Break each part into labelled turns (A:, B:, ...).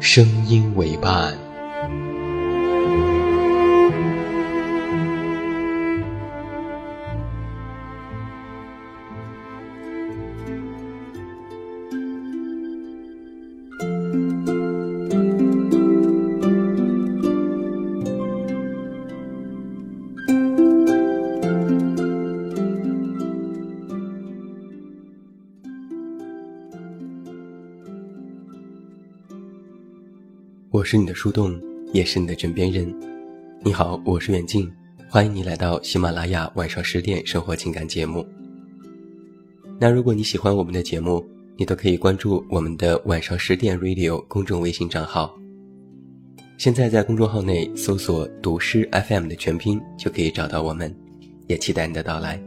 A: 声音为伴。我是你的树洞，也是你的枕边人。你好，我是远近，欢迎你来到喜马拉雅晚上十点生活情感节目。那如果你喜欢我们的节目，你都可以关注我们的晚上十点 Radio 公众微信账号。现在在公众号内搜索“读诗 FM” 的全拼，就可以找到我们，也期待你的到来。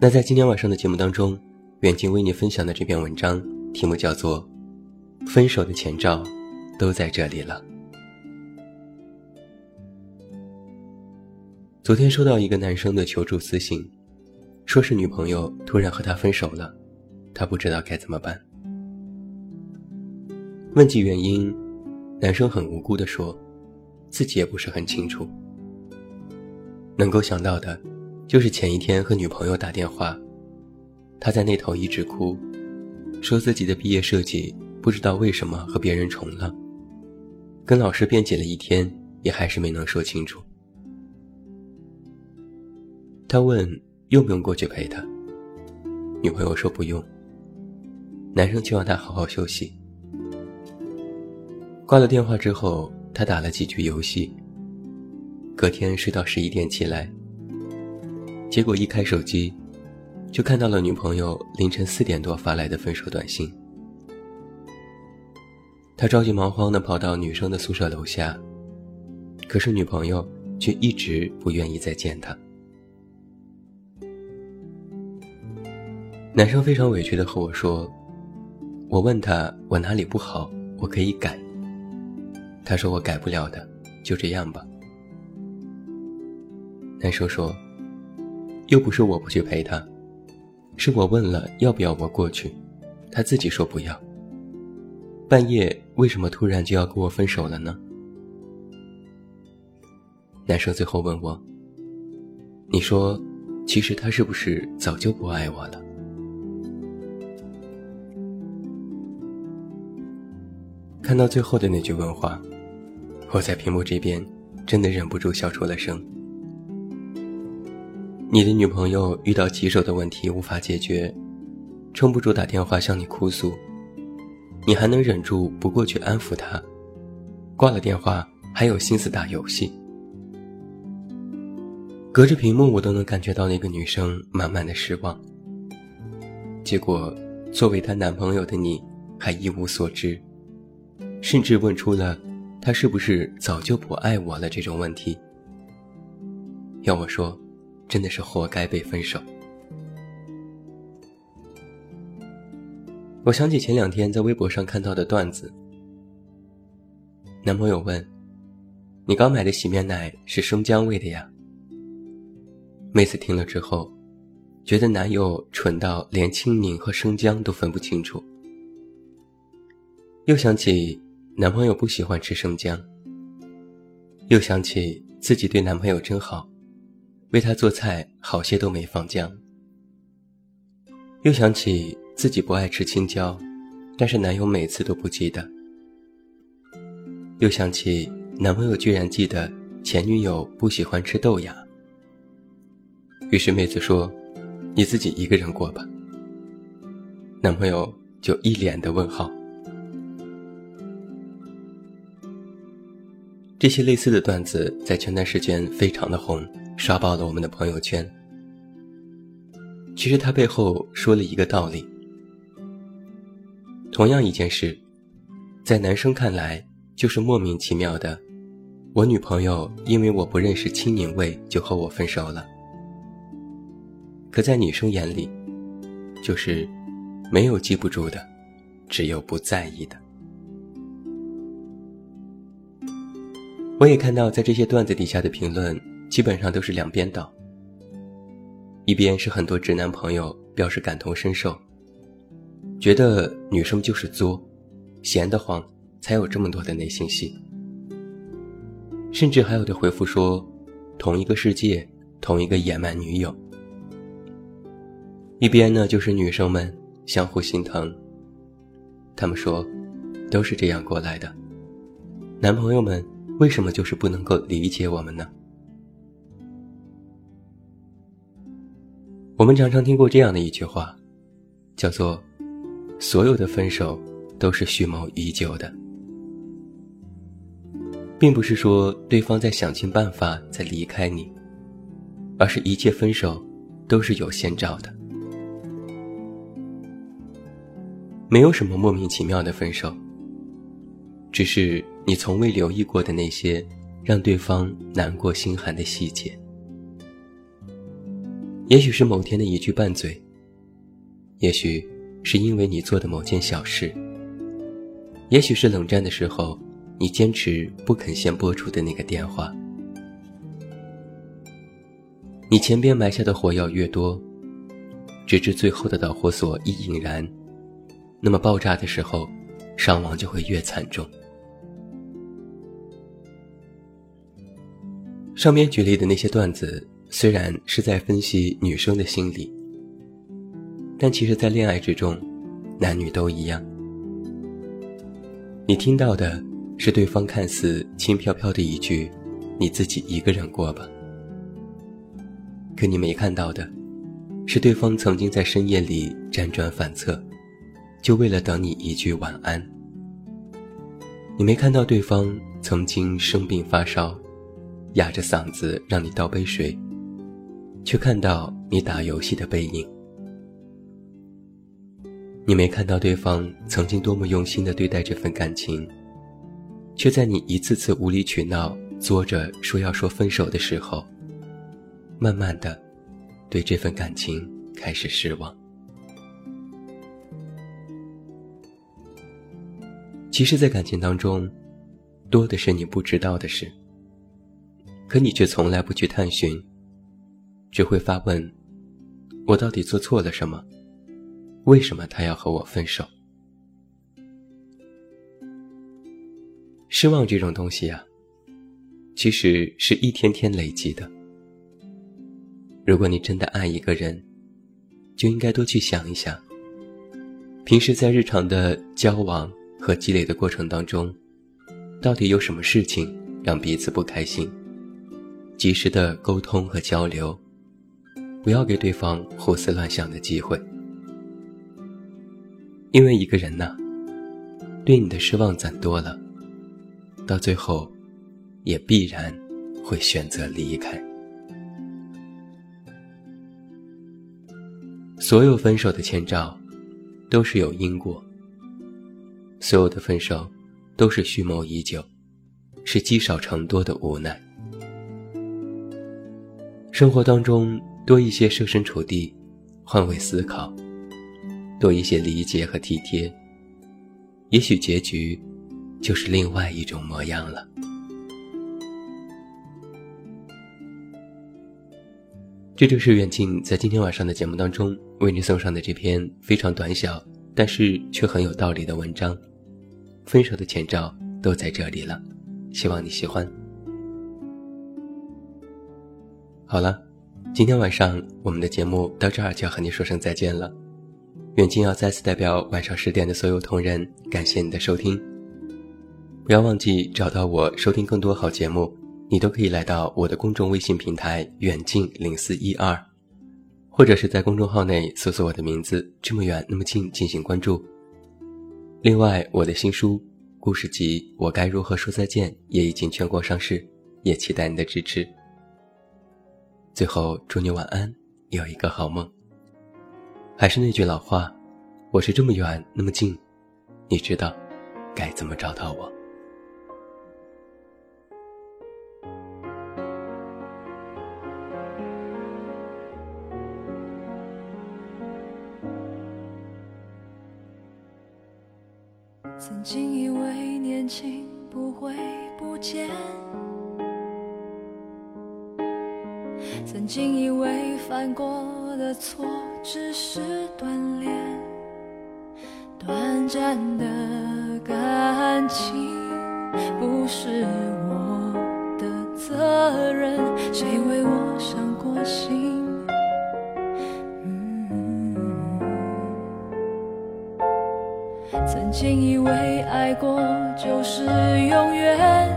A: 那在今天晚上的节目当中，远近为你分享的这篇文章题目叫做。分手的前兆，都在这里了。昨天收到一个男生的求助私信，说是女朋友突然和他分手了，他不知道该怎么办。问及原因，男生很无辜的说，自己也不是很清楚。能够想到的，就是前一天和女朋友打电话，他在那头一直哭，说自己的毕业设计。不知道为什么和别人重了，跟老师辩解了一天，也还是没能说清楚。他问用不用过去陪他，女朋友说不用。男生希望他好好休息。挂了电话之后，他打了几局游戏。隔天睡到十一点起来，结果一开手机，就看到了女朋友凌晨四点多发来的分手短信。他着急忙慌地跑到女生的宿舍楼下，可是女朋友却一直不愿意再见他。男生非常委屈地和我说：“我问他我哪里不好，我可以改。”他说：“我改不了的，就这样吧。”男生说：“又不是我不去陪他，是我问了要不要我过去，他自己说不要。”半夜为什么突然就要跟我分手了呢？男生最后问我：“你说，其实他是不是早就不爱我了？”看到最后的那句问话，我在屏幕这边真的忍不住笑出了声。你的女朋友遇到棘手的问题无法解决，撑不住打电话向你哭诉。你还能忍住不过去安抚他，挂了电话还有心思打游戏。隔着屏幕，我都能感觉到那个女生满满的失望。结果，作为她男朋友的你，还一无所知，甚至问出了“他是不是早就不爱我了”这种问题。要我说，真的是活该被分手。我想起前两天在微博上看到的段子。男朋友问：“你刚买的洗面奶是生姜味的呀？”妹子听了之后，觉得男友蠢到连青柠和生姜都分不清楚。又想起男朋友不喜欢吃生姜，又想起自己对男朋友真好，为他做菜好些都没放姜，又想起。自己不爱吃青椒，但是男友每次都不记得，又想起男朋友居然记得前女友不喜欢吃豆芽，于是妹子说：“你自己一个人过吧。”男朋友就一脸的问号。这些类似的段子在前段时间非常的红，刷爆了我们的朋友圈。其实他背后说了一个道理：同样一件事，在男生看来就是莫名其妙的，我女朋友因为我不认识青柠味就和我分手了；可在女生眼里，就是没有记不住的，只有不在意的。我也看到，在这些段子底下的评论，基本上都是两边倒。一边是很多直男朋友表示感同身受，觉得女生就是作，闲得慌，才有这么多的内心戏。甚至还有的回复说，同一个世界，同一个野蛮女友。一边呢，就是女生们相互心疼，他们说，都是这样过来的，男朋友们。为什么就是不能够理解我们呢？我们常常听过这样的一句话，叫做“所有的分手都是蓄谋已久的”，并不是说对方在想尽办法在离开你，而是一切分手都是有先兆的，没有什么莫名其妙的分手。只是你从未留意过的那些让对方难过心寒的细节，也许是某天的一句拌嘴，也许是因为你做的某件小事，也许是冷战的时候你坚持不肯先拨出的那个电话。你前边埋下的火药越多，直至最后的导火索一引燃，那么爆炸的时候，伤亡就会越惨重。上面举例的那些段子，虽然是在分析女生的心理，但其实，在恋爱之中，男女都一样。你听到的是对方看似轻飘飘的一句“你自己一个人过吧”，可你没看到的，是对方曾经在深夜里辗转反侧，就为了等你一句晚安。你没看到对方曾经生病发烧。哑着嗓子让你倒杯水，却看到你打游戏的背影。你没看到对方曾经多么用心的对待这份感情，却在你一次次无理取闹、作着说要说分手的时候，慢慢的对这份感情开始失望。其实，在感情当中，多的是你不知道的事。可你却从来不去探寻，只会发问：我到底做错了什么？为什么他要和我分手？失望这种东西呀，其实是一天天累积的。如果你真的爱一个人，就应该多去想一想，平时在日常的交往和积累的过程当中，到底有什么事情让彼此不开心？及时的沟通和交流，不要给对方胡思乱想的机会。因为一个人呢，对你的失望攒多了，到最后，也必然会选择离开。所有分手的前兆，都是有因果；所有的分手，都是蓄谋已久，是积少成多的无奈。生活当中多一些设身处地、换位思考，多一些理解和体贴，也许结局就是另外一种模样了。这就是远近在今天晚上的节目当中为你送上的这篇非常短小，但是却很有道理的文章。分手的前兆都在这里了，希望你喜欢。好了，今天晚上我们的节目到这儿就要和你说声再见了。远近要再次代表晚上十点的所有同仁，感谢你的收听。不要忘记找到我收听更多好节目，你都可以来到我的公众微信平台远近零四一二，或者是在公众号内搜索我的名字这么远那么近进行关注。另外，我的新书故事集《我该如何说再见》也已经全国上市，也期待你的支持。最后，祝你晚安，有一个好梦。还是那句老话，我是这么远那么近，你知道该怎么找到我。
B: 曾经以为年轻不会不见。曾经以为犯过的错只是锻炼，短暂的感情不是我的责任，谁为我伤过心？曾经以为爱过就是永远。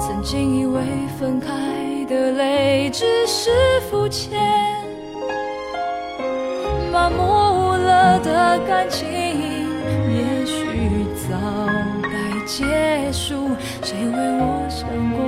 B: 曾经以为分开只是肤浅，麻木了的感情，也许早该结束。谁为我想过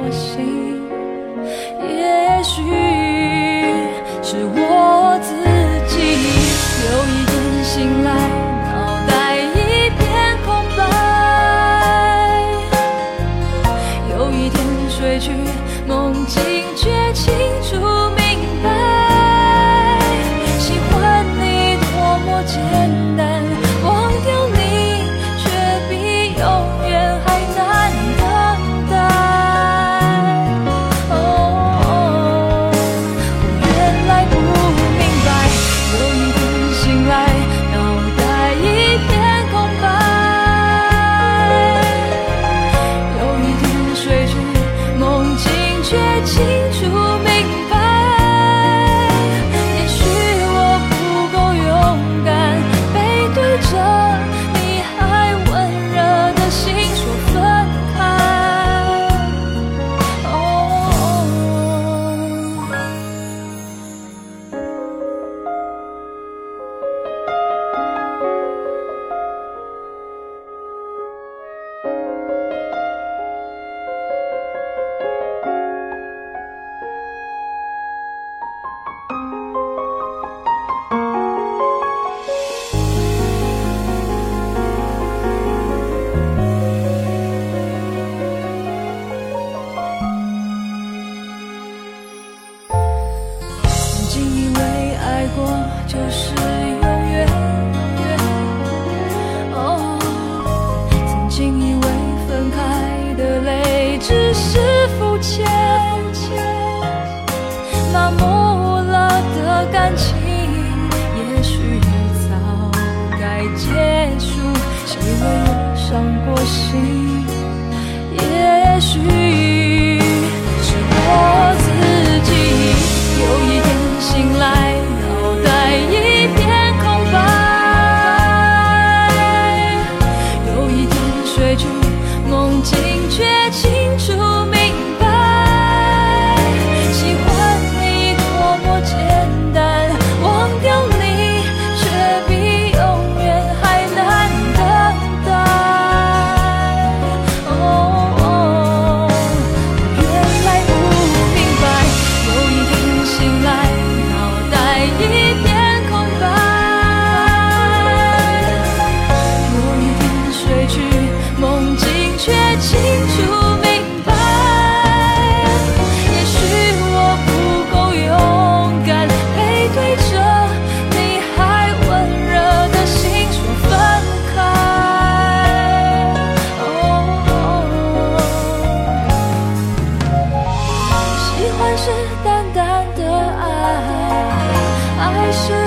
B: 过就是永远。哦，曾经以为分开的泪只是肤浅，麻木了的感情也许已早该结束。谁为我伤过心？单的爱，爱是。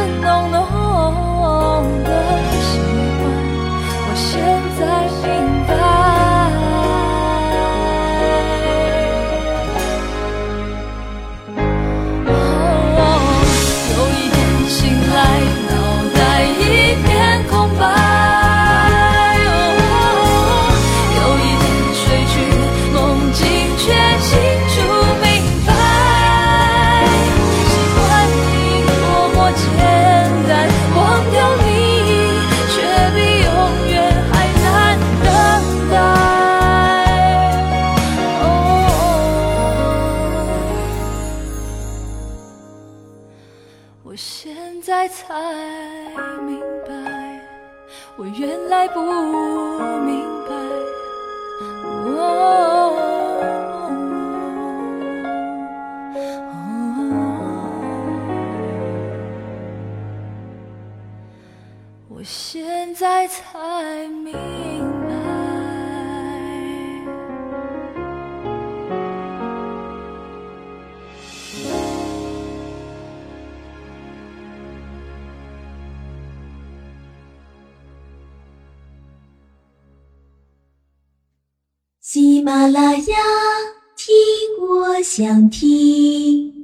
B: 现在才明白。
C: 喜马拉雅，听我想听。